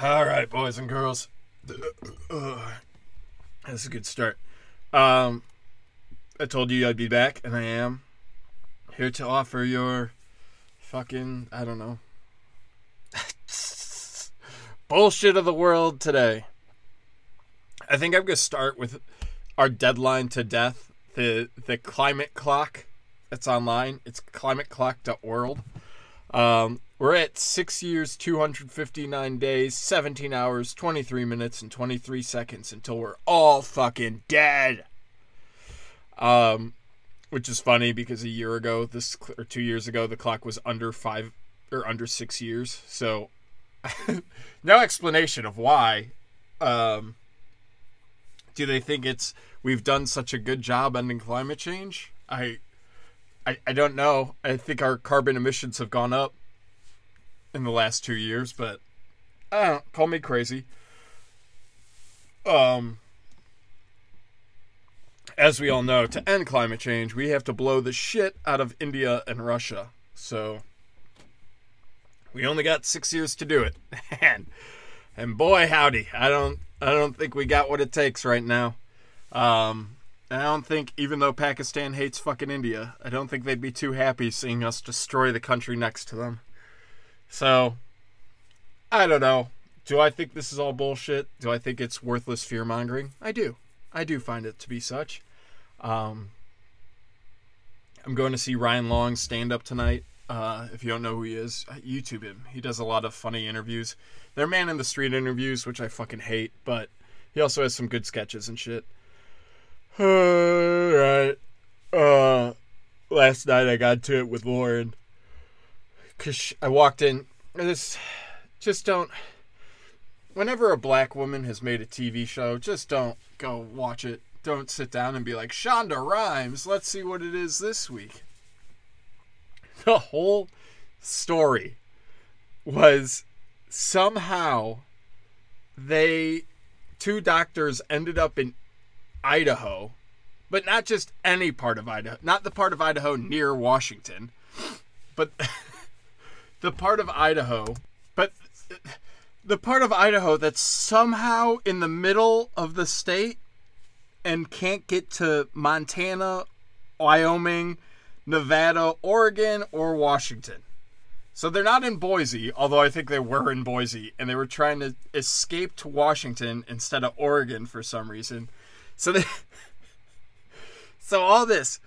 All right, boys and girls. Uh, that's a good start. Um, I told you I'd be back, and I am here to offer your fucking I don't know bullshit of the world today. I think I'm gonna start with our deadline to death, the the climate clock that's online. It's climateclock.world. Um, we're at six years, 259 days, 17 hours, 23 minutes, and 23 seconds until we're all fucking dead. Um, which is funny because a year ago, this or two years ago, the clock was under five or under six years. So, no explanation of why. Um, do they think it's we've done such a good job ending climate change? I, I, I don't know. I think our carbon emissions have gone up in the last two years, but I don't call me crazy. Um, as we all know, to end climate change, we have to blow the shit out of India and Russia. So we only got six years to do it, and and boy howdy, I don't I don't think we got what it takes right now. Um, I don't think, even though Pakistan hates fucking India, I don't think they'd be too happy seeing us destroy the country next to them. So, I don't know. Do I think this is all bullshit? Do I think it's worthless fear mongering? I do. I do find it to be such. Um, I'm going to see Ryan Long stand up tonight. Uh, if you don't know who he is, YouTube him. He does a lot of funny interviews. They're man in the street interviews, which I fucking hate, but he also has some good sketches and shit. Alright. Uh, last night I got to it with Lauren. Cause I walked in. This, just don't. Whenever a black woman has made a TV show, just don't go watch it. Don't sit down and be like, Shonda Rhimes, let's see what it is this week. The whole story was somehow they, two doctors ended up in Idaho, but not just any part of Idaho, not the part of Idaho near Washington, but the part of Idaho, but the part of Idaho that's somehow in the middle of the state and can't get to Montana, Wyoming, Nevada, Oregon, or Washington. So they're not in Boise, although I think they were in Boise, and they were trying to escape to Washington instead of Oregon for some reason. So they So all this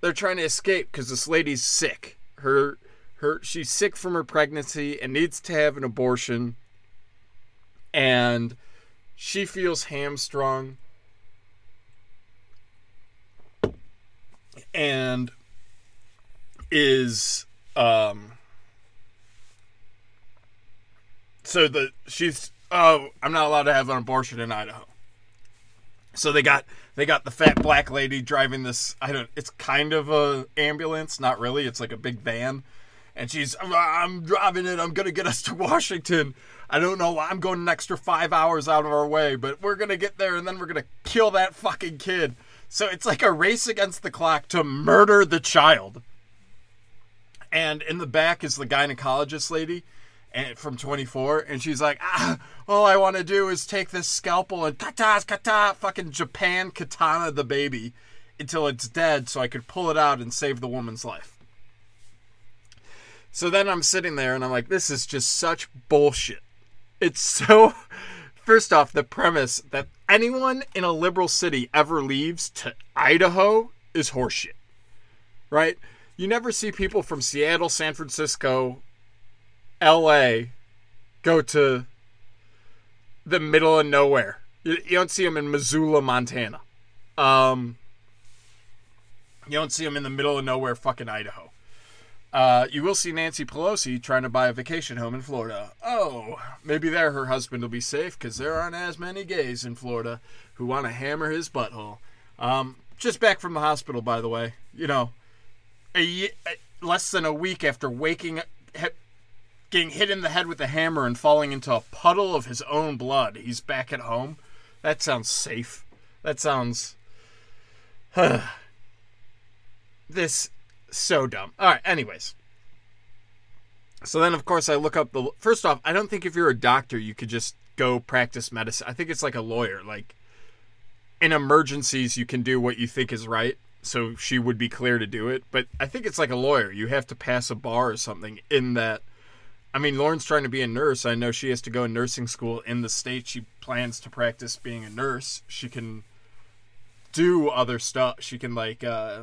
they're trying to escape cuz this lady's sick. Her her she's sick from her pregnancy and needs to have an abortion. And she feels hamstrung. And is um so the she's oh I'm not allowed to have an abortion in Idaho. So they got they got the fat black lady driving this I don't it's kind of a ambulance, not really. It's like a big van. And she's I'm driving it. I'm to get us to Washington. I don't know. I'm going an extra 5 hours out of our way, but we're to get there and then we're to kill that fucking kid. So it's like a race against the clock to murder the child. And in the back is the gynecologist lady and from 24 and she's like ah all i want to do is take this scalpel and kata kata fucking japan katana the baby until it's dead so i could pull it out and save the woman's life so then i'm sitting there and i'm like this is just such bullshit it's so first off the premise that anyone in a liberal city ever leaves to idaho is horseshit right you never see people from seattle san francisco L.A. go to the middle of nowhere. You, don't see them in Missoula, Montana. Um, you don't see them in the middle of nowhere, fucking Idaho. Uh, you will see Nancy Pelosi trying to buy a vacation home in Florida. Oh, maybe there her husband will be safe because there aren't as many gays in Florida who want to hammer his butthole. Um, just back from the hospital, by the way. You know, a, a less than a week after waking getting hit in the head with a hammer and falling into a puddle of his own blood. He's back at home. That sounds safe. That sounds. this so dumb. All right. Anyways, So then, of course, I look up the. First off, I don't think if you're a doctor, you could just go practice medicine. I think it's like a lawyer. Like, in emergencies, you can do what you think is right. So she would be clear to do it. But I think it's like a lawyer. You have to pass a bar or something in that. I mean, Lauren's trying to be a nurse. I know she has to go in nursing school in the state she plans to practice being a nurse. She can do other stuff. She can, like, uh,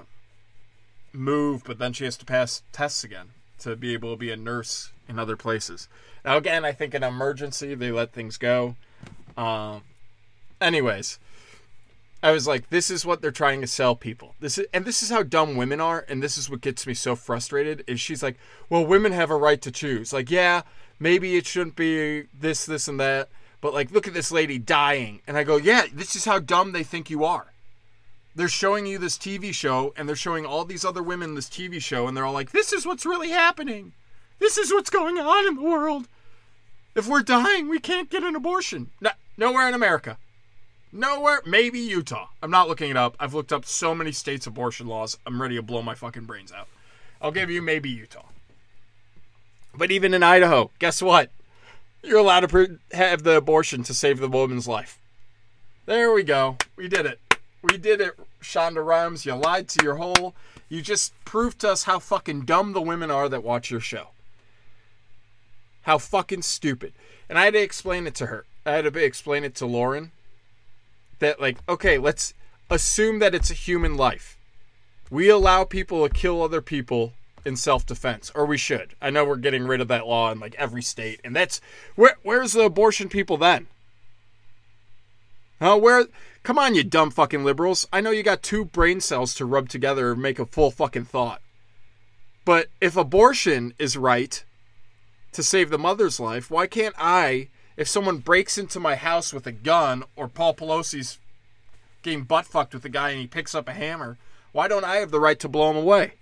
move, but then she has to pass tests again to be able to be a nurse in other places. Now, again, I think in emergency they let things go. Um, anyways, I was like, this is what they're trying to sell people. This is, and this is how dumb women are, and this is what gets me so frustrated. Is she's like, well, women have a right to choose. Like, yeah, maybe it shouldn't be this, this, and that, but like, look at this lady dying, and I go, yeah, this is how dumb they think you are they're showing you this TV show and they're showing all these other women this TV show and they're all like, this is what's really happening. This is what's going on in the world. If we're dying, we can't get an abortion. No, nowhere in America. Nowhere. Maybe Utah. I'm not looking it up. I've looked up so many states' abortion laws. I'm ready to blow my fucking brains out. I'll give you maybe Utah. But even in Idaho, guess what? You're allowed to have the abortion to save the woman's life. There we go. We did it. We did it, Shonda Rhimes. You lied to your whole. You just proved to us how fucking dumb the women are that watch your show. How fucking stupid. And I had to explain it to her. I had to explain it to Lauren. That, like, okay, let's assume that it's a human life. We allow people to kill other people in self-defense, or we should. I know we're getting rid of that law in like every state, and that's where. Where's the abortion people then? Huh? Where? Come on, you dumb fucking liberals. I know you got two brain cells to rub together and make a full fucking thought. But if abortion is right to save the mother's life, why can't I, if someone breaks into my house with a gun or Paul Pelosi's getting butt fucked with a guy and he picks up a hammer, why don't I have the right to blow him away?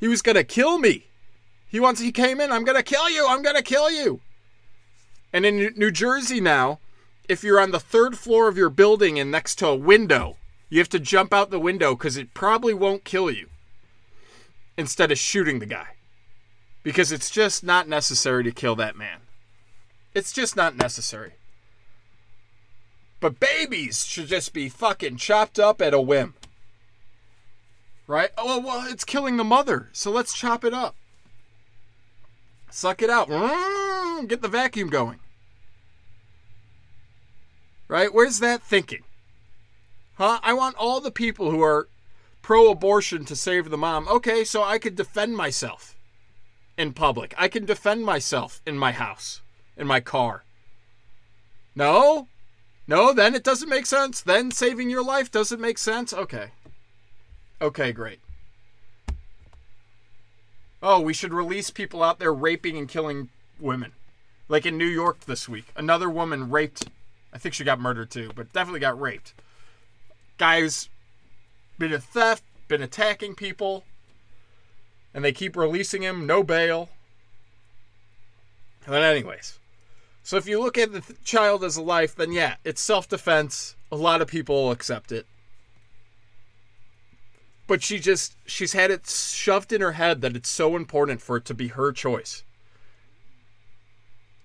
He was gonna kill me. He wants he came in, I'm gonna kill you, I'm gonna kill you. And in New Jersey now, if you're on the third floor of your building and next to a window, you have to jump out the window because it probably won't kill you instead of shooting the guy. Because it's just not necessary to kill that man. It's just not necessary. But babies should just be fucking chopped up at a whim. Right? Oh, well, it's killing the mother, so let's chop it up. Suck it out. Get the vacuum going. Right? Where's that thinking? Huh? I want all the people who are pro abortion to save the mom. Okay, so I could defend myself in public. I can defend myself in my house, in my car. No? No, then it doesn't make sense. Then saving your life doesn't make sense. Okay. Okay, great. Oh, we should release people out there raping and killing women. Like in New York this week. Another woman raped I think she got murdered too, but definitely got raped. Guy's been a theft, been attacking people, and they keep releasing him, no bail. But anyways, so if you look at the th- child as a life, then yeah, it's self-defense. A lot of people accept it. But she just she's had it shoved in her head that it's so important for it to be her choice.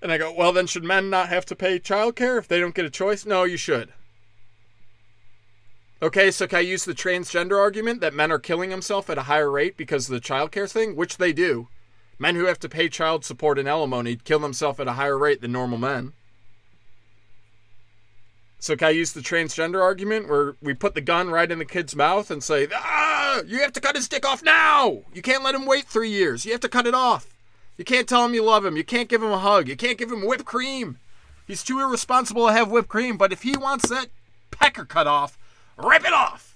And I go, well, then should men not have to pay childcare if they don't get a choice? No, you should. Okay, so can I use the transgender argument that men are killing themselves at a higher rate because of the childcare thing? Which they do. Men who have to pay child support and alimony kill themselves at a higher rate than normal men. So can I use the transgender argument where we put the gun right in the kid's mouth and say, ah, you have to cut his dick off now. You can't let him wait three years. You have to cut it off. You can't tell him you love him. You can't give him a hug. You can't give him whipped cream. He's too irresponsible to have whipped cream, but if he wants that pecker cut off, rip it off.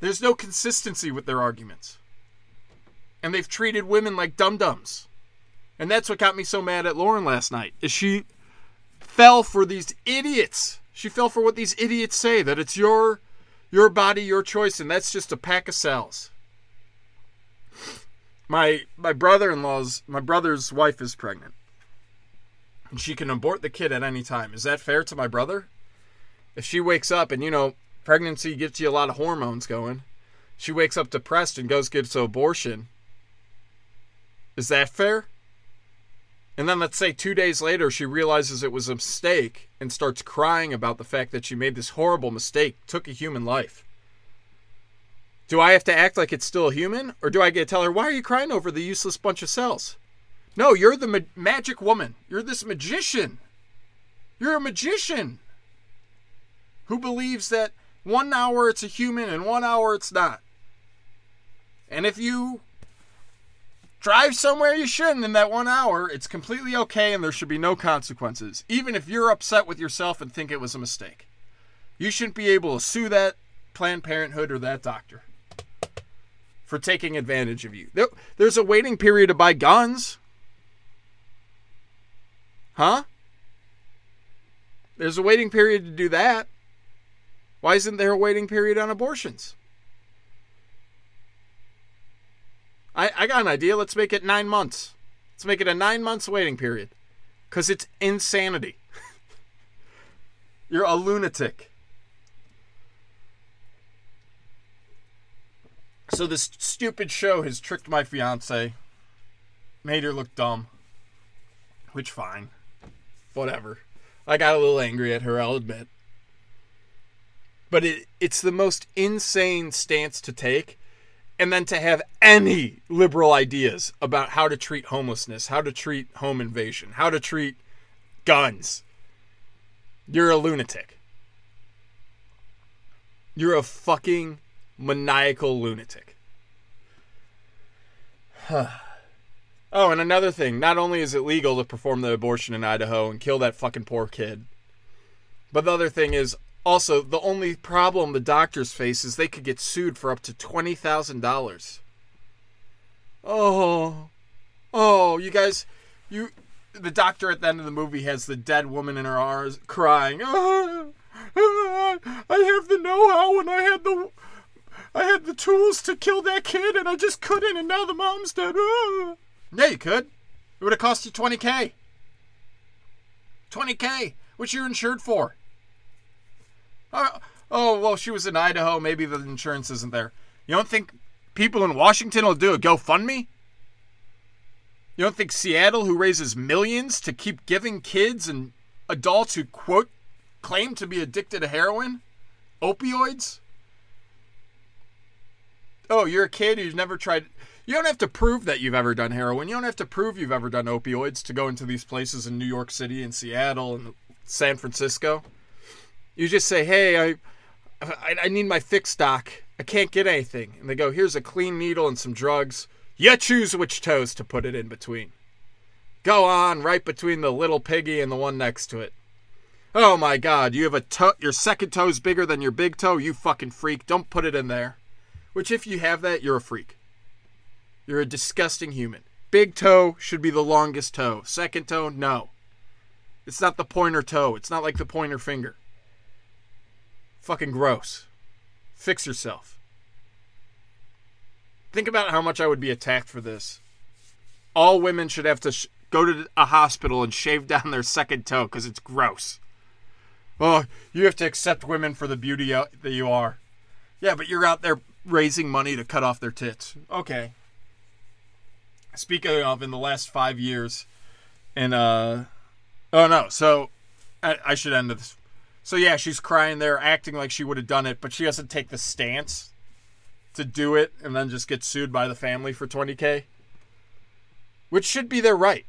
There's no consistency with their arguments. And they've treated women like dum-dums. And that's what got me so mad at Lauren last night. Is she fell for these idiots. She fell for what these idiots say that it's your your body, your choice and that's just a pack of cells my my brother-in-law's my brother's wife is pregnant and she can abort the kid at any time is that fair to my brother if she wakes up and you know pregnancy gets you a lot of hormones going she wakes up depressed and goes gets an abortion Is that fair? And then let's say two days later, she realizes it was a mistake and starts crying about the fact that she made this horrible mistake, took a human life. Do I have to act like it's still human? Or do I get to tell her, why are you crying over the useless bunch of cells? No, you're the ma- magic woman. You're this magician. You're a magician who believes that one hour it's a human and one hour it's not. And if you drive somewhere you shouldn't in that one hour, it's completely okay and there should be no consequences, even if you're upset with yourself and think it was a mistake. You shouldn't be able to sue that Planned Parenthood or that doctor for taking advantage of you. There's a waiting period to buy guns. Huh? There's a waiting period to do that. Why isn't there a waiting period on abortions? I, I got an idea. Let's make it nine months. Let's make it a nine months waiting period. Because it's insanity. You're a lunatic. So this stupid show has tricked my fiance, made her look dumb. Which fine. Whatever. I got a little angry at her, I'll admit. But it it's the most insane stance to take and then to have any liberal ideas about how to treat homelessness, how to treat home invasion, how to treat guns. You're a lunatic. You're a fucking maniacal lunatic. oh, and another thing, not only is it legal to perform the abortion in Idaho and kill that fucking poor kid, but the other thing is also, the only problem the doctors face is they could get sued for up to $20,000. Oh. Oh, you guys, you the doctor at the end of the movie has the dead woman in her arms crying. I have the know-how and I had the I had the tools to kill that kid and I just couldn't and now the mom's dead. Oh. Yeah, you could. It would have cost you 20k. 20k, which you're insured for. Uh, oh, well, she was in Idaho. Maybe the insurance isn't there. You don't think people in Washington will do a GoFundMe? You don't think Seattle, who raises millions to keep giving kids and adults who, quote, claim to be addicted to heroin, opioids? Oh, you're a kid who's never tried. You don't have to prove that you've ever done heroin. You don't have to prove you've ever done opioids to go into these places in New York City and Seattle and San Francisco. You just say, "Hey, I, I, I need my fix, doc. I can't get anything." And they go, "Here's a clean needle and some drugs. You choose which toes to put it in between. Go on, right between the little piggy and the one next to it." Oh my God! You have a toe. Your second toe's bigger than your big toe. You fucking freak! Don't put it in there. Which, if you have that, you're a freak. You're a disgusting human. Big toe should be the longest toe. Second toe, no. It's not the pointer toe. It's not like the pointer finger. Fucking gross. Fix yourself. Think about how much I would be attacked for this. All women should have to sh- go to a hospital and shave down their second toe because it's gross. Oh, you have to accept women for the beauty that you are. Yeah, but you're out there raising money to cut off their tits. Okay. Speaking of, in the last five years, and uh, oh no, so I, I should end this so yeah, she's crying there, acting like she would have done it, but she doesn't take the stance to do it and then just get sued by the family for 20k. Which should be their right.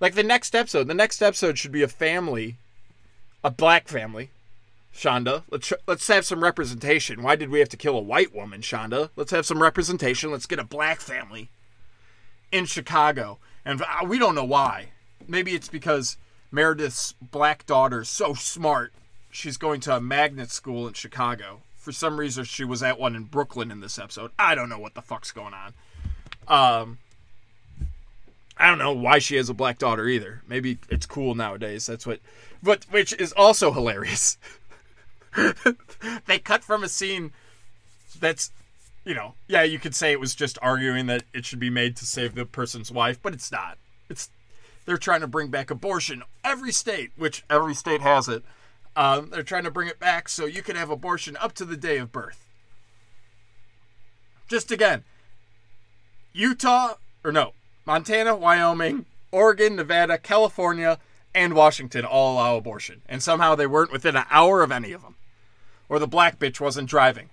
Like the next episode, the next episode should be a family, a black family. Shonda, let's let's have some representation. Why did we have to kill a white woman, Shonda? Let's have some representation. Let's get a black family in Chicago. And uh, we don't know why. Maybe it's because Meredith's black daughter's so smart. She's going to a magnet school in Chicago. For some reason, she was at one in Brooklyn in this episode. I don't know what the fuck's going on. Um, I don't know why she has a black daughter either. Maybe it's cool nowadays. That's what, but which is also hilarious. they cut from a scene that's, you know, yeah, you could say it was just arguing that it should be made to save the person's wife, but it's not. It's they're trying to bring back abortion. Every state, which every state has it, um, they're trying to bring it back so you can have abortion up to the day of birth. Just again, Utah, or no, Montana, Wyoming, Oregon, Nevada, California, and Washington all allow abortion. And somehow they weren't within an hour of any of them. Or the black bitch wasn't driving.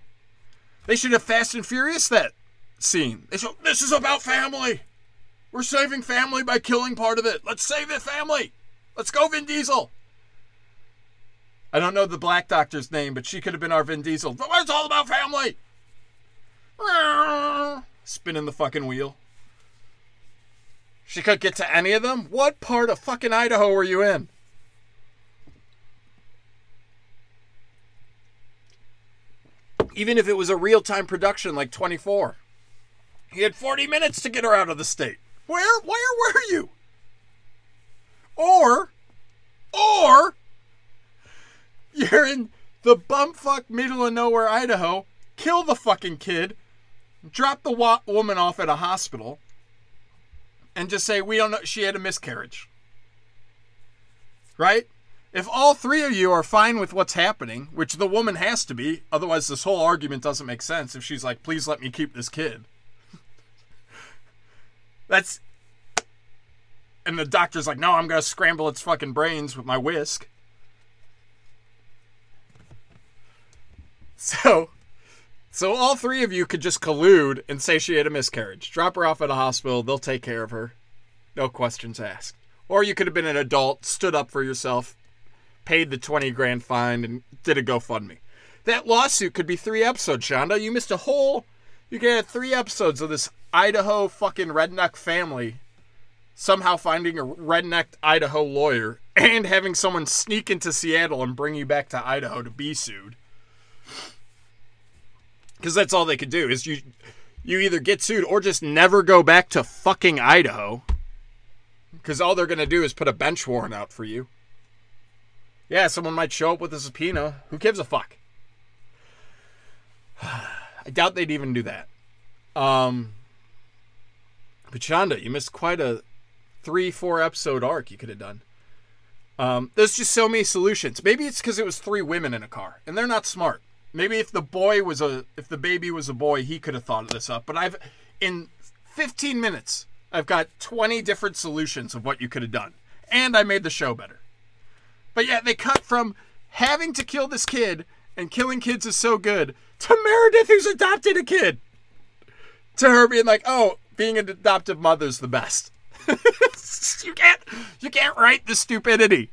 They should have Fast and Furious that scene. They should, this is about family. We're saving family by killing part of it. Let's save the family. Let's go, Vin Diesel. I don't know the black doctor's name, but she could have been our Vin Diesel. But it's all about family. Spinning the fucking wheel. She couldn't get to any of them? What part of fucking Idaho were you in? Even if it was a real time production like 24, he had 40 minutes to get her out of the state. Where, where were you? Or, or, you're in the bumfuck middle of nowhere, Idaho, kill the fucking kid, drop the wa- woman off at a hospital, and just say, we don't know, she had a miscarriage. Right? If all three of you are fine with what's happening, which the woman has to be, otherwise this whole argument doesn't make sense if she's like, please let me keep this kid. That's. And the doctor's like, no, I'm going to scramble its fucking brains with my whisk. So, so all three of you could just collude and say she had a miscarriage. Drop her off at a hospital. They'll take care of her. No questions asked. Or you could have been an adult, stood up for yourself, paid the 20 grand fine, and did a GoFundMe. That lawsuit could be three episodes, Shonda. You missed a whole. You have three episodes of this Idaho fucking redneck family somehow finding a redneck Idaho lawyer and having someone sneak into Seattle and bring you back to Idaho to be sued. Because that's all they could do is you you either get sued or just never go back to fucking Idaho. Because all they're gonna do is put a bench warrant out for you. Yeah, someone might show up with a subpoena. Who gives a fuck? I doubt they'd even do that. Um, but Shonda, you missed quite a three, four episode arc you could have done. Um, there's just so many solutions. Maybe it's because it was three women in a car, and they're not smart. Maybe if the boy was a, if the baby was a boy, he could have thought of this up. But I've, in 15 minutes, I've got 20 different solutions of what you could have done, and I made the show better. But yet they cut from having to kill this kid and killing kids is so good to Meredith who's adopted a kid. To her being like, oh, being an adoptive mother's the best. you can't you can't write the stupidity.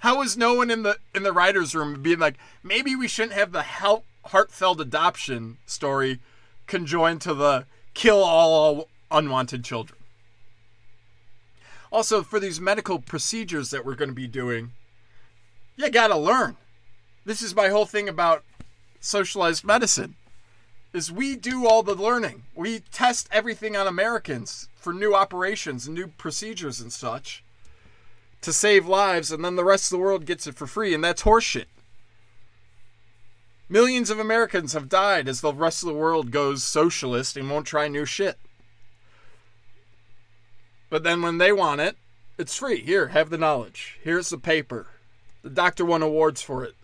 How is no one in the in the writers' room being like, maybe we shouldn't have the help, heartfelt adoption story conjoined to the kill all unwanted children? Also, for these medical procedures that we're going to be doing, you got to learn. This is my whole thing about socialized medicine. Is we do all the learning. We test everything on Americans for new operations new procedures and such to save lives, and then the rest of the world gets it for free, and that's horseshit. Millions of Americans have died as the rest of the world goes socialist and won't try new shit. But then when they want it, it's free. Here, have the knowledge. Here's the paper. The doctor won awards for it.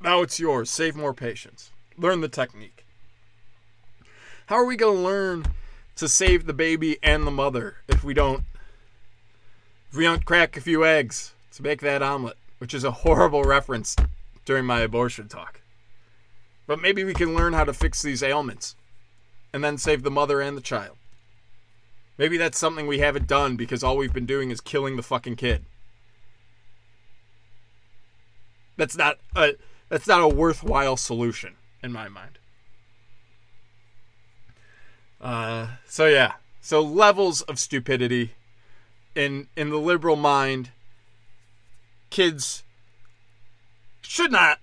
Now it's yours. Save more patients. Learn the technique. How are we going to learn to save the baby and the mother if we don't if we don't crack a few eggs to make that omelet, which is a horrible reference during my abortion talk. But maybe we can learn how to fix these ailments and then save the mother and the child. Maybe that's something we haven't done because all we've been doing is killing the fucking kid. That's not a that's not a worthwhile solution in my mind. Uh, so yeah, so levels of stupidity in in the liberal mind. Kids should not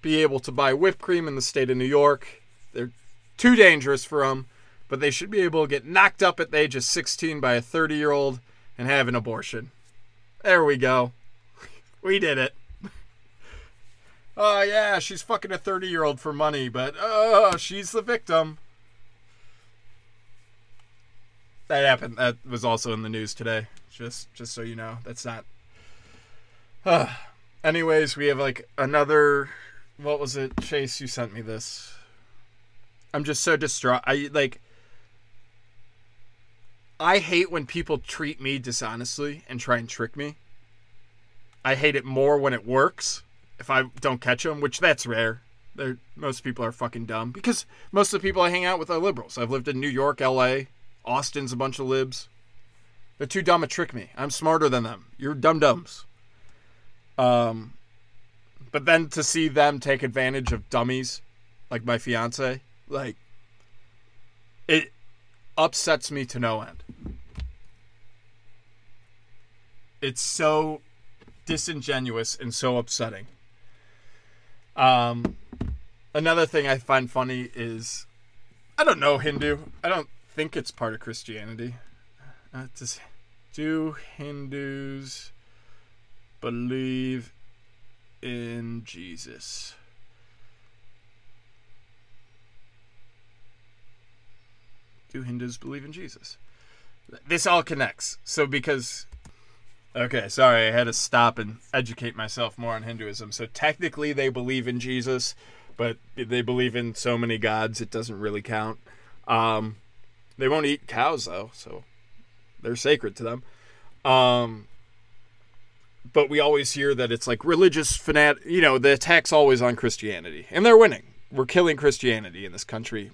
be able to buy whipped cream in the state of New York. They're too dangerous for them, but they should be able to get knocked up at the age of 16 by a 30 year old and have an abortion. There we go. We did it. Oh, yeah, she's fucking a 30 year old for money, but oh, she's the victim. That happened. That was also in the news today. Just, just so you know, that's not. Uh, anyways, we have like another. What was it, Chase? You sent me this. I'm just so distraught. I like. I hate when people treat me dishonestly and try and trick me. I hate it more when it works. If I don't catch them, which that's rare. They're, most people are fucking dumb because most of the people I hang out with are liberals. I've lived in New York, L.A., Austin's a bunch of libs. They're too dumb to trick me. I'm smarter than them. You're dum dums. Um, but then to see them take advantage of dummies, like my fiance, like it upsets me to no end. It's so disingenuous and so upsetting. Um, another thing I find funny is I don't know Hindu. I don't think it's part of Christianity. Uh, does, do Hindus believe in Jesus? Do Hindus believe in Jesus? This all connects. So because Okay, sorry, I had to stop and educate myself more on Hinduism. So technically they believe in Jesus, but they believe in so many gods it doesn't really count. Um, they won't eat cows though, so they're sacred to them. Um, but we always hear that it's like religious fanat. You know, the attack's always on Christianity, and they're winning. We're killing Christianity in this country.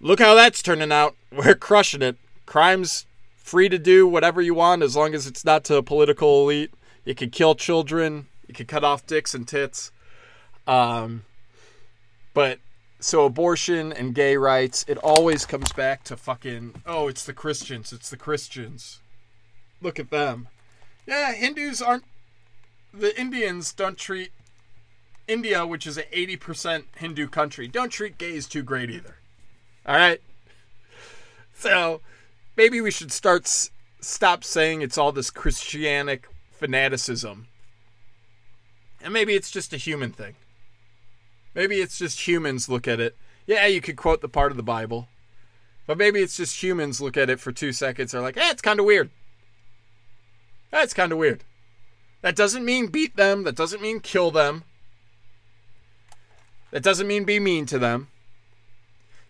Look how that's turning out. We're crushing it. Crimes free to do whatever you want as long as it's not to a political elite. You can kill children. You can cut off dicks and tits. Um, but so abortion and gay rights, it always comes back to fucking oh, it's the Christians, it's the Christians. Look at them. Yeah, Hindus aren't the Indians don't treat India, which is an 80% Hindu country, don't treat gays too great either. All right? So, maybe we should start stop saying it's all this Christianic fanaticism. And maybe it's just a human thing. Maybe it's just humans look at it. Yeah, you could quote the part of the Bible. But maybe it's just humans look at it for two seconds are like, eh, it's kind of weird. That's kind of weird. That doesn't mean beat them. That doesn't mean kill them. That doesn't mean be mean to them.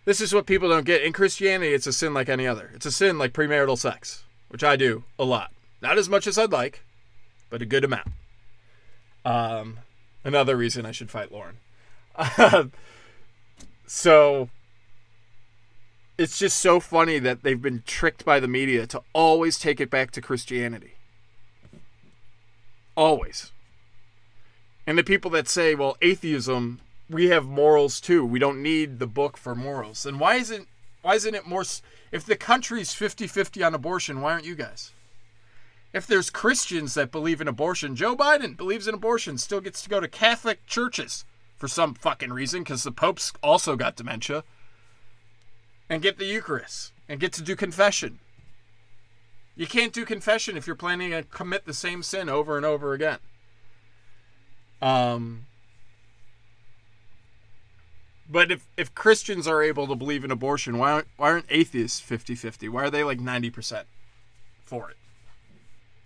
This is what people don't get. In Christianity, it's a sin like any other. It's a sin like premarital sex, which I do a lot. Not as much as I'd like, but a good amount. Um, another reason I should fight Lauren. so it's just so funny that they've been tricked by the media to always take it back to Christianity. Always. And the people that say, well, atheism, we have morals too. We don't need the book for morals. And why isn't why isn't it more if the country's 50-50 on abortion, why aren't you guys? If there's Christians that believe in abortion, Joe Biden believes in abortion, still gets to go to Catholic churches for some fucking reason because the Pope's also got dementia and get the Eucharist and get to do confession. You can't do confession if you're planning to commit the same sin over and over again. Um, but if, if Christians are able to believe in abortion, why aren't, why aren't atheists 50 50? Why are they like 90% for it?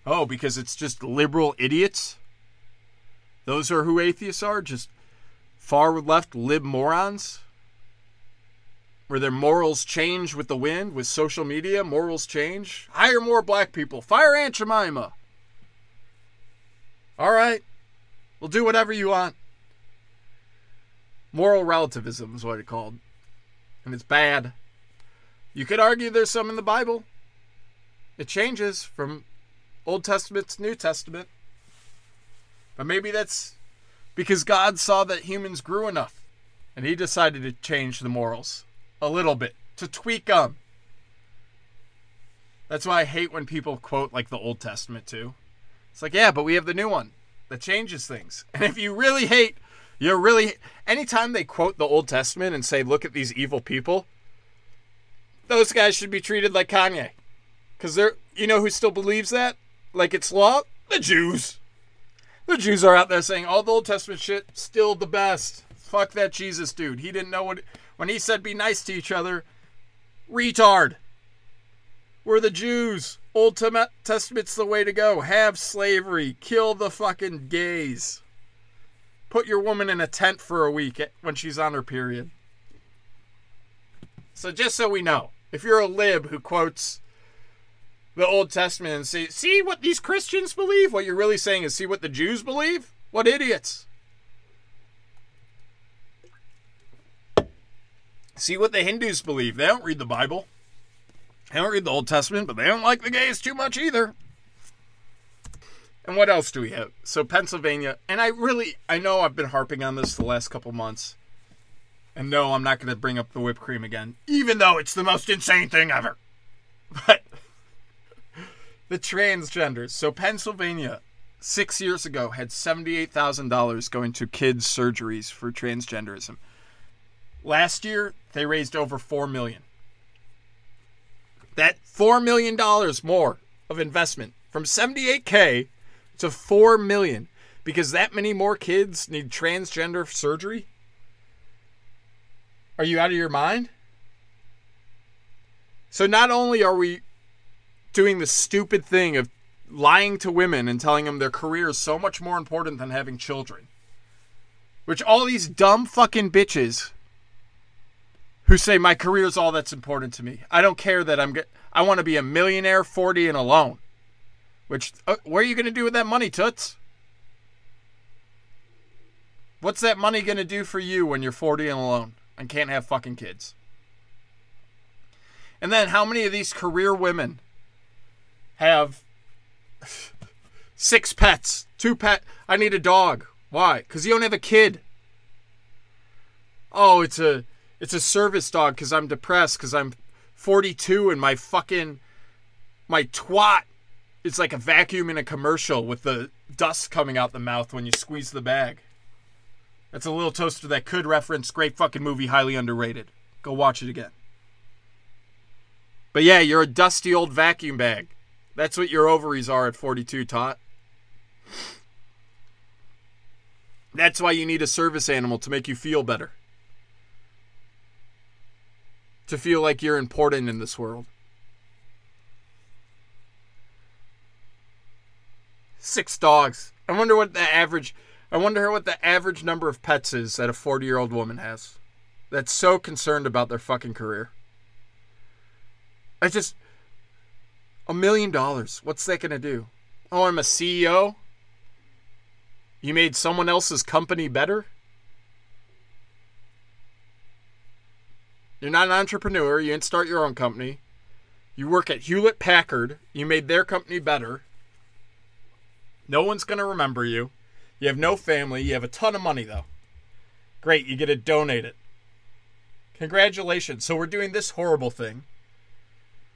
Oh, because it's just liberal idiots? Those are who atheists are? Just far left lib morons? Where their morals change with the wind, with social media, morals change? Hire more black people. Fire Aunt Jemima. All right. We'll do whatever you want. Moral relativism is what it's called. And it's bad. You could argue there's some in the Bible. It changes from Old Testament to New Testament. But maybe that's because God saw that humans grew enough and he decided to change the morals a little bit, to tweak them. That's why I hate when people quote like the Old Testament too. It's like, yeah, but we have the new one that changes things. And if you really hate you're really anytime they quote the Old Testament and say, "Look at these evil people," those guys should be treated like Kanye, because they're you know who still believes that like it's law? The Jews. The Jews are out there saying all the Old Testament shit still the best. Fuck that Jesus dude. He didn't know what when he said be nice to each other. Retard. We're the Jews. Old Testament's the way to go. Have slavery. Kill the fucking gays. Put your woman in a tent for a week eh, when she's on her period. So just so we know, if you're a lib who quotes the Old Testament and say, see what these Christians believe? What you're really saying is see what the Jews believe? What idiots. See what the Hindus believe. They don't read the Bible. They don't read the Old Testament, but they don't like the gays too much either. And what else do we have? So Pennsylvania, and I really, I know I've been harping on this the last couple months. And no, I'm not going to bring up the whipped cream again, even though it's the most insane thing ever. But the transgenders. So Pennsylvania, six years ago, had $78,000 going to kids' surgeries for transgenderism. Last year, they raised over 4 million. That $4 million more of investment from 78K to 4 million because that many more kids need transgender surgery? Are you out of your mind? So not only are we doing the stupid thing of lying to women and telling them their career is so much more important than having children, which all these dumb fucking bitches who say my career is all that's important to me. I don't care that I'm I want to be a millionaire, 40 and alone. Which uh, what are you going to do with that money, toots? What's that money going to do for you when you're 40 and alone and can't have fucking kids? And then how many of these career women have six pets, two pet? I need a dog. Why? Cuz you don't have a kid. Oh, it's a it's a service dog cuz I'm depressed cuz I'm 42 and my fucking my twat it's like a vacuum in a commercial with the dust coming out the mouth when you squeeze the bag. That's a little toaster that could reference great fucking movie, highly underrated. Go watch it again. But yeah, you're a dusty old vacuum bag. That's what your ovaries are at 42, Tot. That's why you need a service animal to make you feel better. To feel like you're important in this world. Six dogs. I wonder what the average I wonder what the average number of pets is that a 40-year-old woman has. That's so concerned about their fucking career. I just a million dollars. What's that going to do? Oh, I'm a CEO? You made someone else's company better? You're not an entrepreneur. You didn't start your own company. You work at Hewlett Packard. You made their company better. No one's going to remember you. You have no family. You have a ton of money, though. Great, you get to donate it. Congratulations. So we're doing this horrible thing,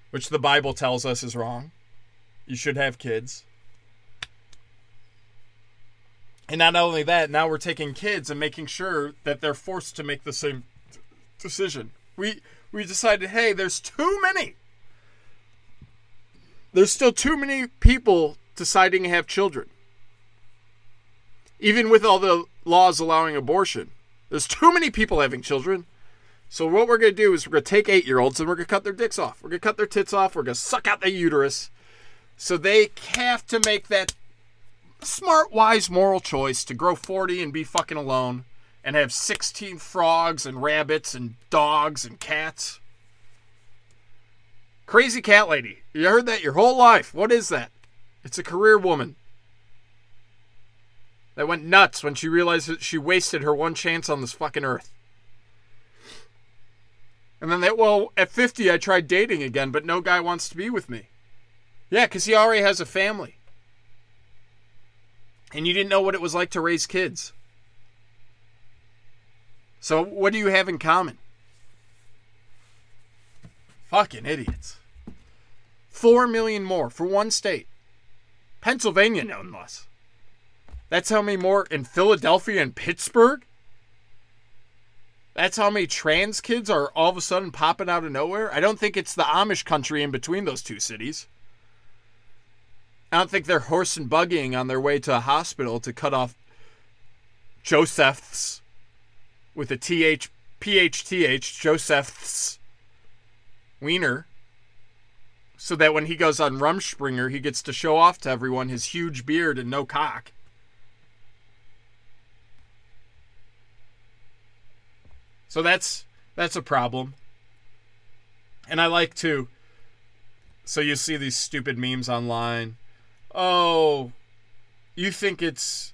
which the Bible tells us is wrong. You should have kids. And not only that, now we're taking kids and making sure that they're forced to make the same decision. We we decided, hey, there's too many. There's still too many people deciding to have children. Even with all the laws allowing abortion, there's too many people having children. So what we're going to do is we're going to take 8-year-olds and we're going to cut their dicks off. We're going to cut their tits off. We're going to suck out their uterus. So they have to make that smart, wise, moral choice to grow 40 and be fucking alone and have 16 frogs and rabbits and dogs and cats. Crazy cat lady. You heard that your whole life. What is that? It's a career woman that went nuts when she realized that she wasted her one chance on this fucking earth. And then that, well, at 50, I tried dating again, but no guy wants to be with me. Yeah, because he already has a family. And you didn't know what it was like to raise kids. So, what do you have in common? Fucking idiots. Four million more for one state. Pennsylvania, no less. That's how many more in Philadelphia and Pittsburgh? That's how many trans kids are all of a sudden popping out of nowhere? I don't think it's the Amish country in between those two cities. I don't think they're horse and buggying on their way to a hospital to cut off Joseph's with a TH, PHTH, Joseph's wiener so that when he goes on Rumspringa, he gets to show off to everyone his huge beard and no cock. So that's that's a problem. And I like to So you see these stupid memes online. Oh, you think it's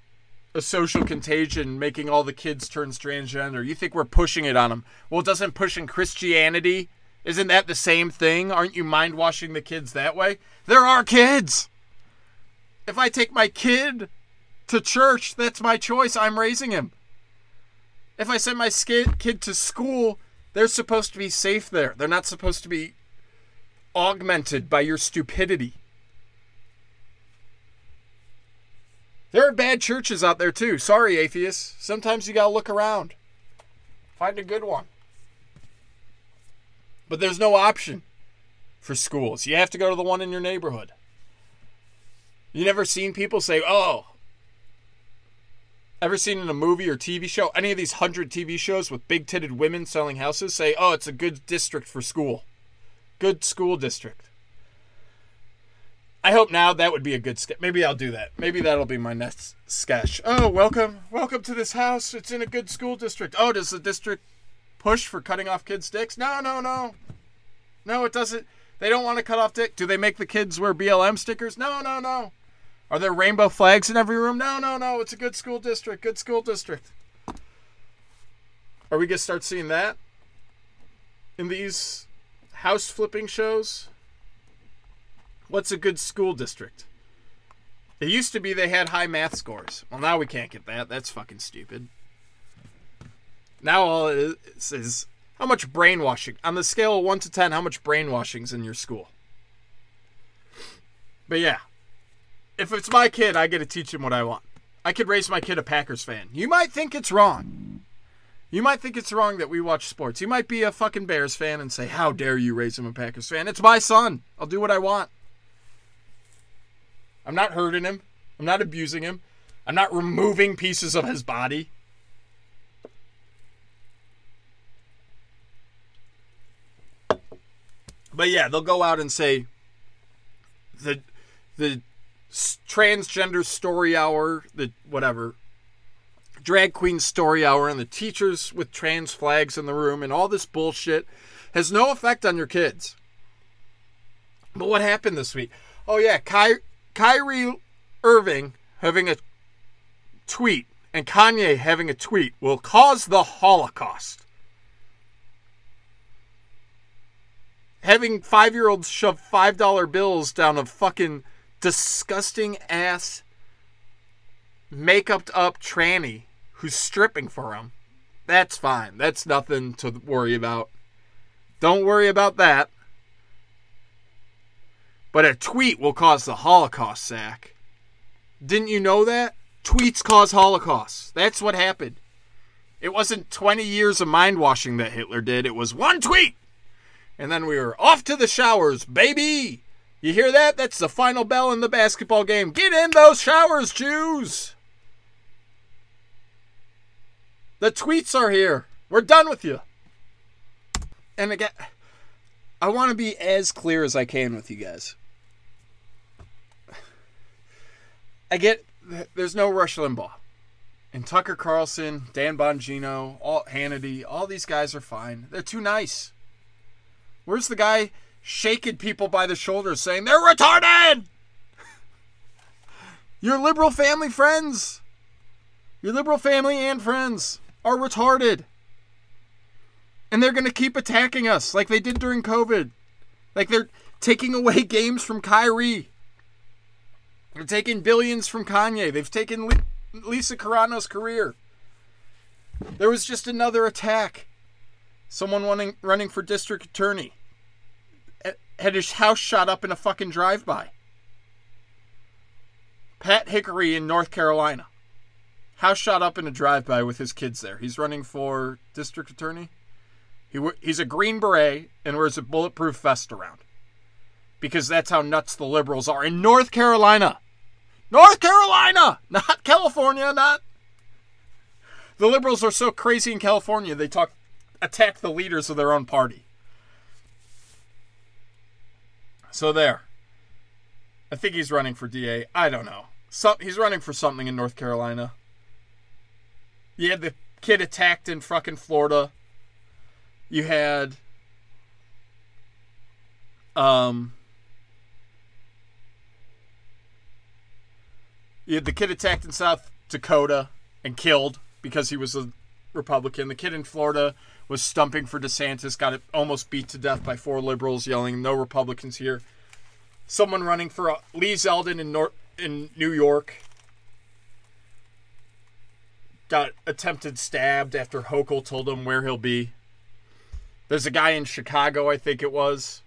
a social contagion making all the kids turn transgender. You think we're pushing it on them. Well, it doesn't pushing Christianity, isn't that the same thing? Aren't you mind washing the kids that way? There are kids. If I take my kid to church, that's my choice. I'm raising him. If I send my kid to school, they're supposed to be safe there. They're not supposed to be augmented by your stupidity. There are bad churches out there too. Sorry, atheists. Sometimes you gotta look around. Find a good one. But there's no option for schools. You have to go to the one in your neighborhood. You never seen people say, oh, ever seen in a movie or TV show, any of these hundred TV shows with big titted women selling houses say, oh, it's a good district for school. Good school district. I hope now that would be a good sketch. Maybe I'll do that. Maybe that'll be my next sketch. Oh, welcome, welcome to this house. It's in a good school district. Oh, does the district push for cutting off kids' dicks? No, no, no, no. It doesn't. They don't want to cut off dick. Do they make the kids wear BLM stickers? No, no, no. Are there rainbow flags in every room? No, no, no. It's a good school district. Good school district. Are we gonna start seeing that in these house flipping shows? What's a good school district? It used to be they had high math scores. Well, now we can't get that. That's fucking stupid. Now all it is is how much brainwashing on the scale of 1 to 10, how much brainwashing's in your school? But yeah, if it's my kid, I get to teach him what I want. I could raise my kid a Packers fan. You might think it's wrong. You might think it's wrong that we watch sports. You might be a fucking Bears fan and say, How dare you raise him a Packers fan? It's my son. I'll do what I want. I'm not hurting him. I'm not abusing him. I'm not removing pieces of his body. But yeah, they'll go out and say the the transgender story hour, the whatever drag queen story hour and the teachers with trans flags in the room and all this bullshit has no effect on your kids. But what happened this week? Oh yeah, Ky- Kyrie Irving having a tweet and Kanye having a tweet will cause the Holocaust. Having five year olds shove $5 bills down a fucking disgusting ass, makeuped up tranny who's stripping for him. That's fine. That's nothing to worry about. Don't worry about that. But a tweet will cause the Holocaust, Zach. Didn't you know that? Tweets cause Holocausts. That's what happened. It wasn't 20 years of mind washing that Hitler did, it was one tweet. And then we were off to the showers, baby. You hear that? That's the final bell in the basketball game. Get in those showers, Jews. The tweets are here. We're done with you. And again, I want to be as clear as I can with you guys. I get there's no Rush Limbaugh. And Tucker Carlson, Dan Bongino, all Hannity, all these guys are fine. They're too nice. Where's the guy shaking people by the shoulders saying they're retarded? Your liberal family friends, your liberal family and friends are retarded. And they're going to keep attacking us like they did during COVID. Like they're taking away games from Kyrie. They're taking billions from Kanye. They've taken Lisa Carano's career. There was just another attack. Someone running running for district attorney had his house shot up in a fucking drive-by. Pat Hickory in North Carolina. House shot up in a drive-by with his kids there. He's running for district attorney. He he's a green beret and wears a bulletproof vest around. Because that's how nuts the liberals are in North Carolina. North Carolina, not California, not. The liberals are so crazy in California, they talk attack the leaders of their own party. So there. I think he's running for DA. I don't know. He's running for something in North Carolina. You had the kid attacked in fucking Florida. You had um you had the kid attacked in South Dakota and killed because he was a Republican. The kid in Florida was stumping for DeSantis, got almost beat to death by four liberals yelling, "No Republicans here." Someone running for uh, Lee Zeldin in in New York got attempted stabbed after Hochul told him where he'll be. There's a guy in Chicago, I think it was,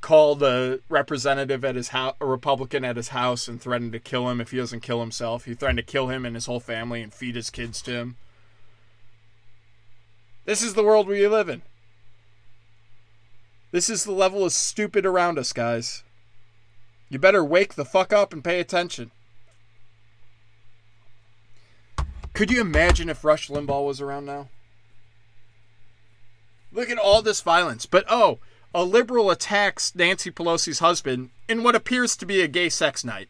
called a representative at his house, a Republican at his house, and threatened to kill him if he doesn't kill himself. He threatened to kill him and his whole family and feed his kids to him. This is the world we live in. This is the level of stupid around us, guys. You better wake the fuck up and pay attention. Could you imagine if Rush Limbaugh was around now? Look at all this violence. But oh, a liberal attacks Nancy Pelosi's husband in what appears to be a gay sex night.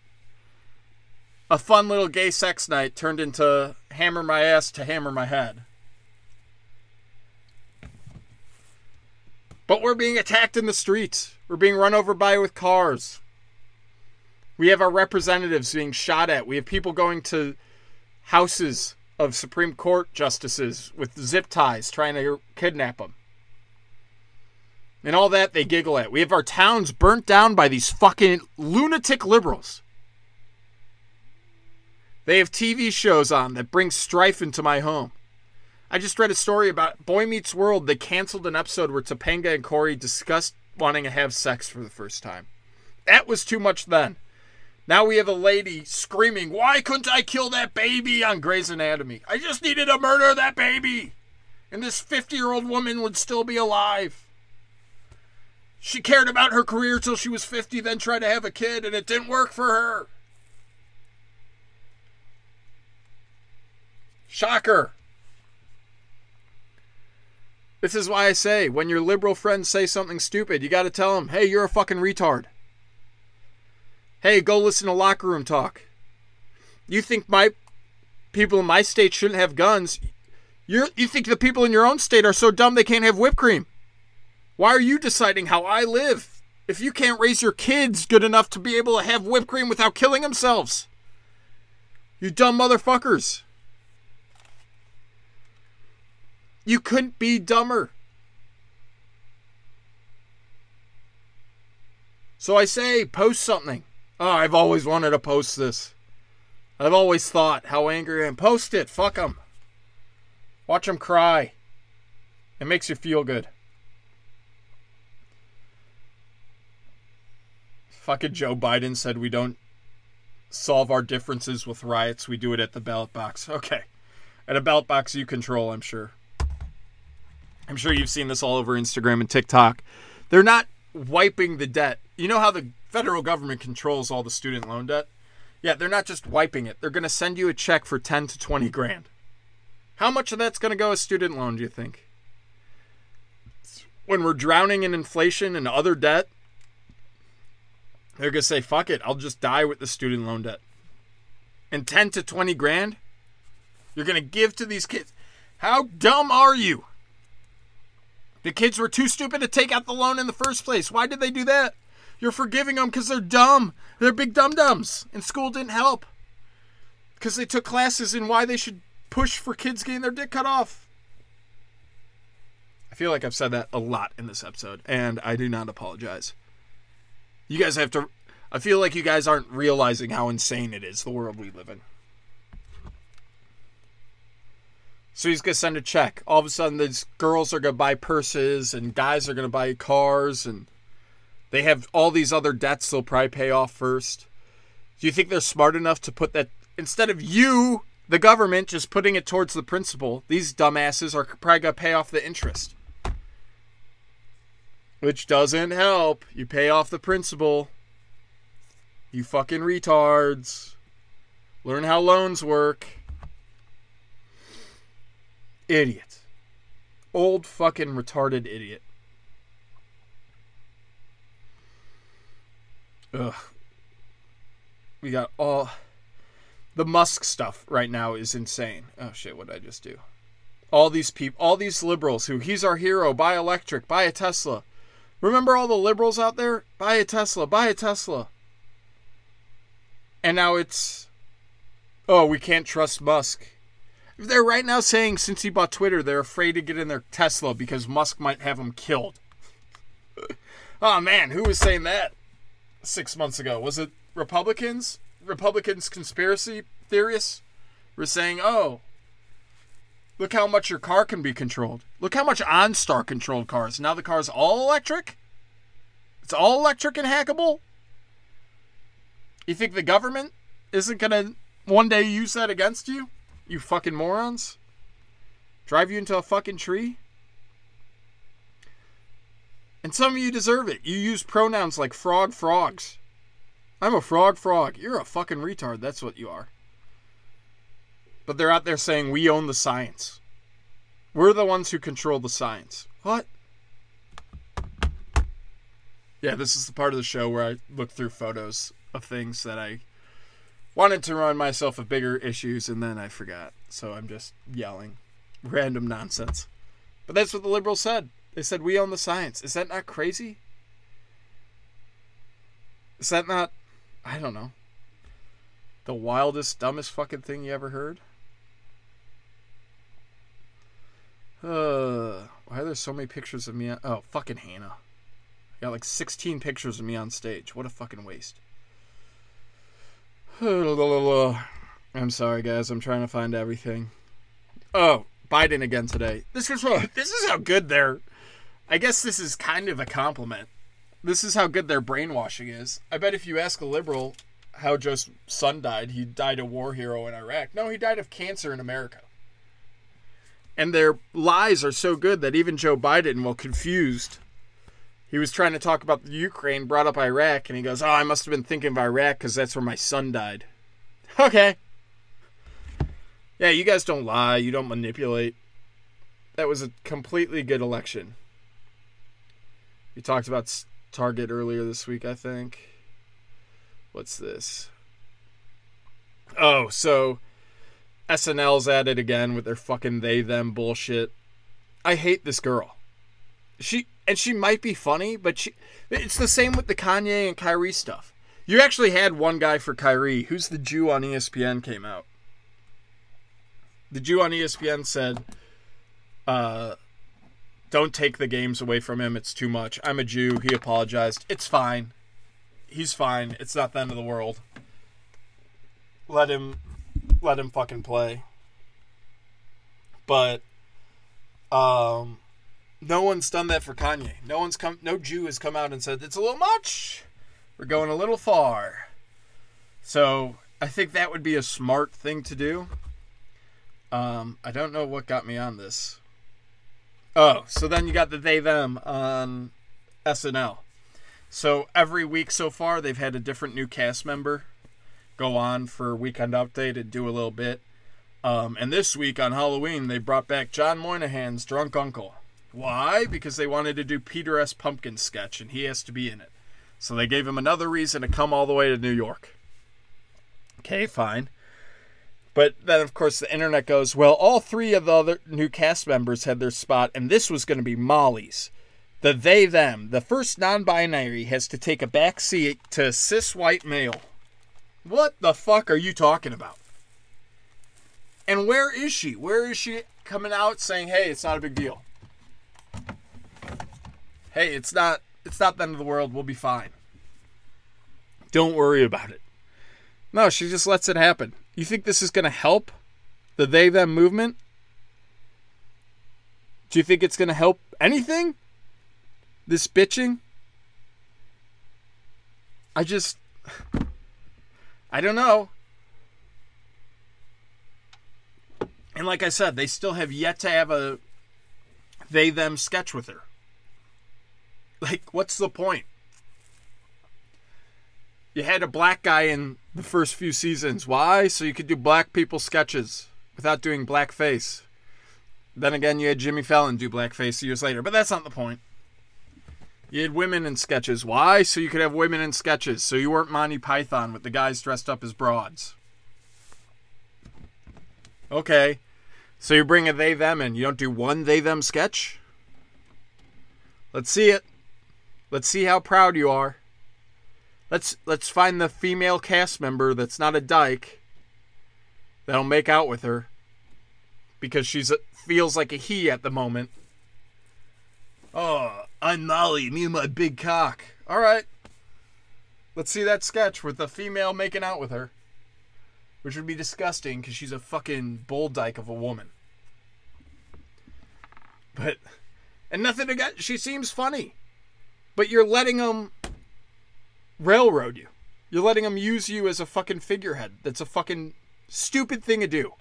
A fun little gay sex night turned into hammer my ass to hammer my head. But we're being attacked in the streets. We're being run over by with cars. We have our representatives being shot at. We have people going to houses of Supreme Court justices with zip ties trying to kidnap them. And all that they giggle at. We have our towns burnt down by these fucking lunatic liberals. They have TV shows on that bring strife into my home. I just read a story about Boy Meets World. They canceled an episode where Topanga and Corey discussed wanting to have sex for the first time. That was too much then. Now we have a lady screaming, Why couldn't I kill that baby on Grey's Anatomy? I just needed to murder that baby. And this 50 year old woman would still be alive. She cared about her career till she was 50, then tried to have a kid, and it didn't work for her. Shocker. This is why I say when your liberal friends say something stupid, you got to tell them, hey, you're a fucking retard. Hey, go listen to locker room talk. You think my people in my state shouldn't have guns? You you think the people in your own state are so dumb they can't have whipped cream? Why are you deciding how I live? If you can't raise your kids good enough to be able to have whipped cream without killing themselves, you dumb motherfuckers. You couldn't be dumber. So I say, post something. Oh, I've always wanted to post this. I've always thought how angry I am. Post it. Fuck them. Watch them cry. It makes you feel good. Fucking Joe Biden said we don't solve our differences with riots. We do it at the ballot box. Okay. At a ballot box you control, I'm sure. I'm sure you've seen this all over Instagram and TikTok. They're not wiping the debt. You know how the federal government controls all the student loan debt? Yeah, they're not just wiping it. They're going to send you a check for 10 to 20 grand. How much of that's going to go as student loan, do you think? When we're drowning in inflation and other debt, they're going to say, fuck it, I'll just die with the student loan debt. And 10 to 20 grand, you're going to give to these kids. How dumb are you? The kids were too stupid to take out the loan in the first place. Why did they do that? You're forgiving them because they're dumb. They're big dum dums, and school didn't help because they took classes in why they should push for kids getting their dick cut off. I feel like I've said that a lot in this episode, and I do not apologize. You guys have to. I feel like you guys aren't realizing how insane it is, the world we live in. So he's gonna send a check. All of a sudden, these girls are gonna buy purses, and guys are gonna buy cars, and they have all these other debts they'll probably pay off first. Do you think they're smart enough to put that instead of you, the government, just putting it towards the principal? These dumbasses are probably gonna pay off the interest, which doesn't help. You pay off the principal. You fucking retards. Learn how loans work. Idiot. Old fucking retarded idiot. Ugh. We got all. The Musk stuff right now is insane. Oh shit, what did I just do? All these people, all these liberals who he's our hero, buy electric, buy a Tesla. Remember all the liberals out there? Buy a Tesla, buy a Tesla. And now it's, oh, we can't trust Musk. They're right now saying since he bought Twitter, they're afraid to get in their Tesla because Musk might have him killed. oh man, who was saying that six months ago? Was it Republicans? Republicans conspiracy theorists were saying, oh, look how much your car can be controlled. Look how much OnStar controlled cars. Now the car's all electric? It's all electric and hackable? You think the government isn't going to one day use that against you? You fucking morons? Drive you into a fucking tree? And some of you deserve it. You use pronouns like frog frogs. I'm a frog frog. You're a fucking retard. That's what you are. But they're out there saying we own the science. We're the ones who control the science. What? Yeah, this is the part of the show where I look through photos of things that I wanted to remind myself of bigger issues and then I forgot. So I'm just yelling random nonsense. But that's what the liberals said. They said we own the science. Is that not crazy? Is that not I don't know. The wildest, dumbest fucking thing you ever heard? Uh, why are there so many pictures of me? On, oh, fucking Hannah. I got like 16 pictures of me on stage. What a fucking waste. I'm sorry, guys. I'm trying to find everything. Oh, Biden again today. This is how, this is how good their. I guess this is kind of a compliment. This is how good their brainwashing is. I bet if you ask a liberal how Joe's son died, he died a war hero in Iraq. No, he died of cancer in America. And their lies are so good that even Joe Biden, well, confused, he was trying to talk about the Ukraine, brought up Iraq, and he goes, Oh, I must have been thinking of Iraq because that's where my son died. Okay. Yeah, you guys don't lie, you don't manipulate. That was a completely good election. You talked about Target earlier this week, I think. What's this? Oh, so SNL's at it again with their fucking they them bullshit. I hate this girl. She and she might be funny, but she it's the same with the Kanye and Kyrie stuff. You actually had one guy for Kyrie. Who's the Jew on ESPN came out? The Jew on ESPN said, uh, don't take the games away from him. It's too much. I'm a Jew. He apologized. It's fine. He's fine. It's not the end of the world. Let him let him fucking play. But um no one's done that for Kanye. No one's come no Jew has come out and said it's a little much. We're going a little far. So, I think that would be a smart thing to do. Um I don't know what got me on this. Oh, so then you got the they them on SNL. So every week so far they've had a different new cast member go on for Weekend Update and do a little bit. Um, and this week on Halloween, they brought back John Moynihan's Drunk Uncle. Why? Because they wanted to do Peter S. Pumpkin sketch, and he has to be in it. So they gave him another reason to come all the way to New York. Okay, fine. But then, of course, the internet goes, well, all three of the other new cast members had their spot, and this was going to be Molly's. The they, them, the first non binary has to take a back seat to cis white male. What the fuck are you talking about? And where is she? Where is she coming out saying, "Hey, it's not a big deal." Hey, it's not it's not the end of the world. We'll be fine. Don't worry about it. No, she just lets it happen. You think this is going to help the they them movement? Do you think it's going to help anything? This bitching? I just I don't know. And like I said, they still have yet to have a they them sketch with her. Like, what's the point? You had a black guy in the first few seasons. Why? So you could do black people sketches without doing blackface. Then again, you had Jimmy Fallon do blackface years later, but that's not the point. You had women in sketches. Why? So you could have women in sketches. So you weren't Monty Python with the guys dressed up as broads. Okay. So you bring a they them and You don't do one they them sketch? Let's see it. Let's see how proud you are. Let's let's find the female cast member that's not a dyke that'll make out with her because she's a, feels like a he at the moment. Oh, I'm Molly, me and my big cock. All right. Let's see that sketch with the female making out with her. Which would be disgusting because she's a fucking bull dyke of a woman. But, and nothing against, she seems funny. But you're letting them railroad you. You're letting them use you as a fucking figurehead. That's a fucking stupid thing to do.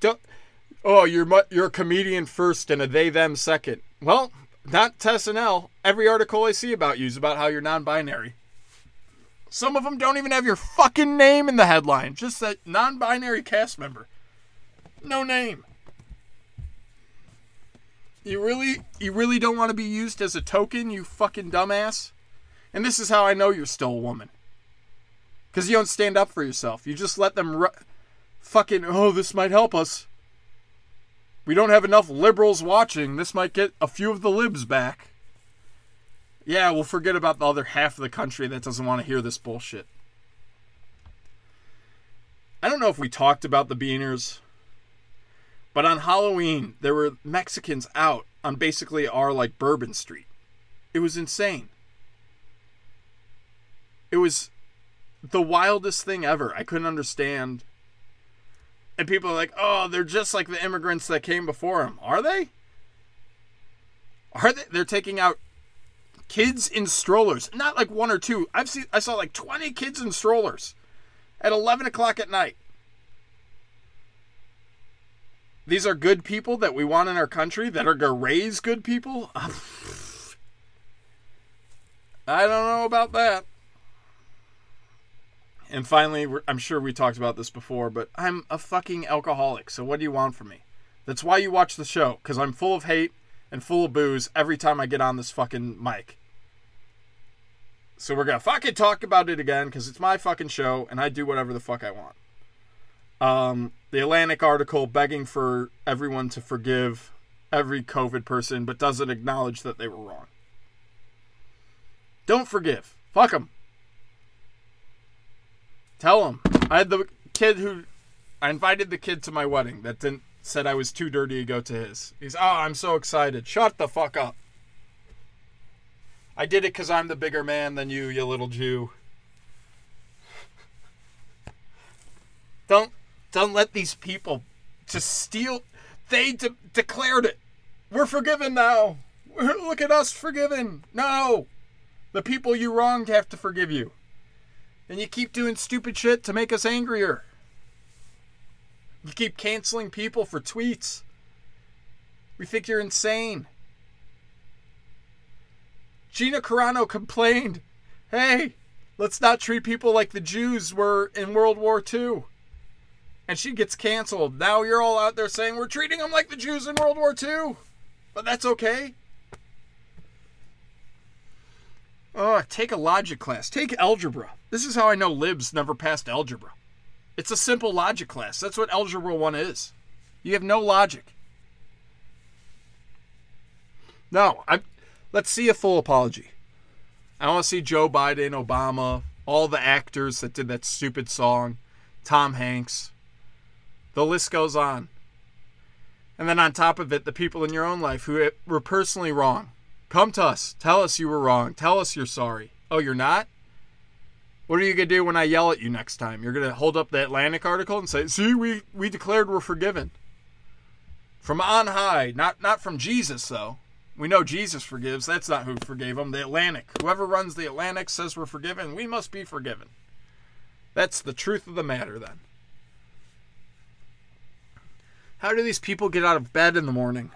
Don't, oh, you're you're a comedian first and a they them second. Well, not SNL. Every article I see about you is about how you're non-binary. Some of them don't even have your fucking name in the headline. Just that non-binary cast member. No name. You really you really don't want to be used as a token, you fucking dumbass? And this is how I know you're still a woman. Cuz you don't stand up for yourself. You just let them ru- fucking oh, this might help us. We don't have enough liberals watching. This might get a few of the libs back. Yeah, we'll forget about the other half of the country that doesn't want to hear this bullshit. I don't know if we talked about the Beaners, but on Halloween, there were Mexicans out on basically our like Bourbon Street. It was insane. It was the wildest thing ever. I couldn't understand and people are like, "Oh, they're just like the immigrants that came before them." Are they? Are they? They're taking out kids in strollers. Not like one or two. I've seen. I saw like twenty kids in strollers at eleven o'clock at night. These are good people that we want in our country that are gonna raise good people. I don't know about that. And finally, I'm sure we talked about this before, but I'm a fucking alcoholic. So what do you want from me? That's why you watch the show, because I'm full of hate and full of booze every time I get on this fucking mic. So we're gonna fucking talk about it again, because it's my fucking show, and I do whatever the fuck I want. Um, the Atlantic article begging for everyone to forgive every COVID person, but doesn't acknowledge that they were wrong. Don't forgive. Fuck them. Tell them. I had the kid who I invited the kid to my wedding that didn't said I was too dirty to go to his. He's, "Oh, I'm so excited." Shut the fuck up. I did it cuz I'm the bigger man than you, you little Jew. Don't don't let these people just steal they de- declared it. We're forgiven now. Look at us forgiven. No. The people you wronged have to forgive you. And you keep doing stupid shit to make us angrier. You keep canceling people for tweets. We think you're insane. Gina Carano complained, hey, let's not treat people like the Jews were in World War II. And she gets canceled. Now you're all out there saying we're treating them like the Jews in World War II. But that's okay. Oh, take a logic class. Take algebra. This is how I know libs never passed algebra. It's a simple logic class. That's what algebra 1 is. You have no logic. No, I let's see a full apology. I want to see Joe Biden, Obama, all the actors that did that stupid song, Tom Hanks. The list goes on. And then on top of it, the people in your own life who were personally wrong. Come to us. Tell us you were wrong. Tell us you're sorry. Oh, you're not? What are you to do when I yell at you next time? You're to hold up the Atlantic article and say, "See, we we declared we're forgiven." From on high, not not from Jesus though. We know Jesus forgives. That's not who forgave them. The Atlantic. Whoever runs the Atlantic says we're forgiven. We must be forgiven. That's the truth of the matter then. How do these people get out of bed in the morning?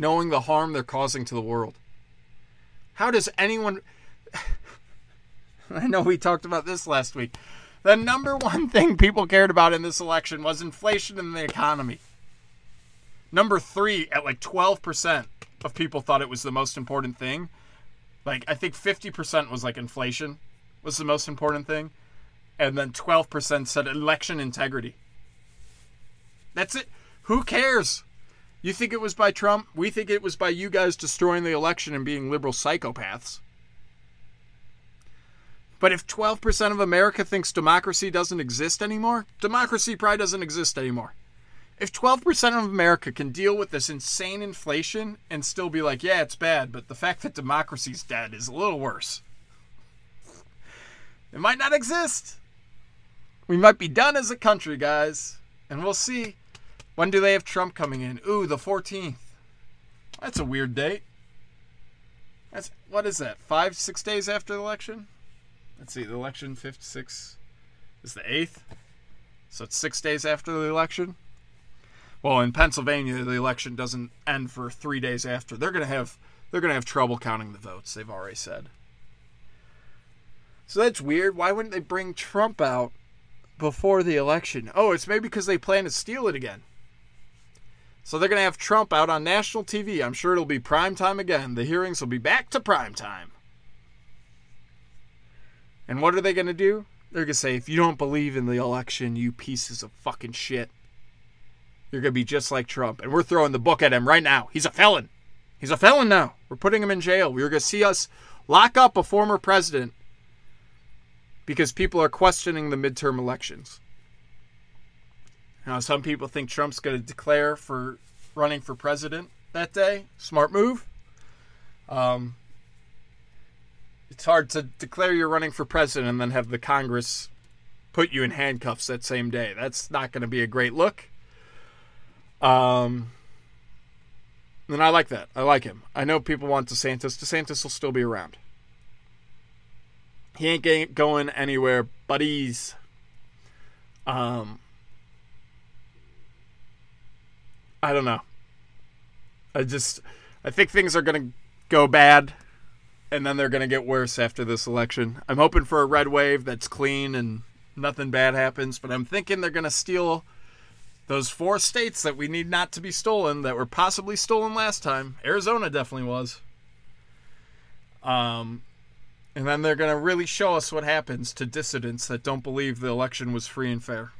knowing the harm they're causing to the world. How does anyone. I know we talked about this last week. The number one thing people cared about in this election was inflation and the economy. Number three, at like 12% of people thought it was the most important thing. Like, I think 50% was like inflation was the most important thing. And then 12% said election integrity. That's it. Who cares? You think it was by Trump? We think it was by you guys destroying the election and being liberal psychopaths. But if 12% of America thinks democracy doesn't exist anymore, democracy probably doesn't exist anymore. If 12% of America can deal with this insane inflation and still be like, yeah, it's bad, but the fact that democracy's dead is a little worse. It might not exist. We might be done as a country, guys. And we'll see. When do they have Trump coming in? Ooh, the 14th. That's a weird date. That's what is that? Five, six days after the election? Let's see, the election fifth, six is the eighth. So it's six days after the election. Well, in Pennsylvania, the election doesn't end for three days after. They're gonna have they're gonna have trouble counting the votes. They've already said. So that's weird. Why wouldn't they bring Trump out before the election? Oh, it's maybe because they plan to steal it again. So they're going to have Trump out on national TV. I'm sure it'll be prime time again. The hearings will be back to prime time. And what are they going to do? They're going to say, if you don't believe in the election, you pieces of fucking shit, you're going to be just like Trump. And we're throwing the book at him right now. He's a felon. He's a felon now. We're putting him in jail. We're going to see us lock up a former president because people are questioning the midterm elections. Now, some people think Trump's going to declare for running for president that day. Smart move. Um, it's hard to declare you're running for president and then have the Congress put you in handcuffs that same day. That's not going to be a great look. Um, and I like that. I like him. I know people want DeSantis. DeSantis will still be around. He ain't going anywhere, buddies. Um, I don't know. I just, I think things are going to go bad, and then they're going to get worse after this election. I'm hoping for a red wave that's clean and nothing bad happens, but I'm thinking they're going to steal those four states that we need not to be stolen that were possibly stolen last time. Arizona definitely was. Um, and then they're going to really show us what happens to dissidents that don't believe the election was free and fair.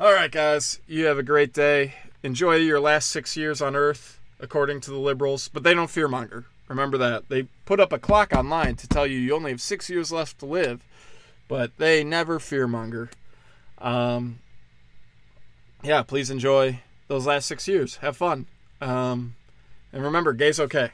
All right, guys, you have a great day. Enjoy your last six years on Earth, according to the liberals, but they don't fearmonger. Remember that. They put up a clock online to tell you you only have six years left to live, but they never fearmonger. Um, yeah, please enjoy those last six years. Have fun. Um, and remember, gay's okay.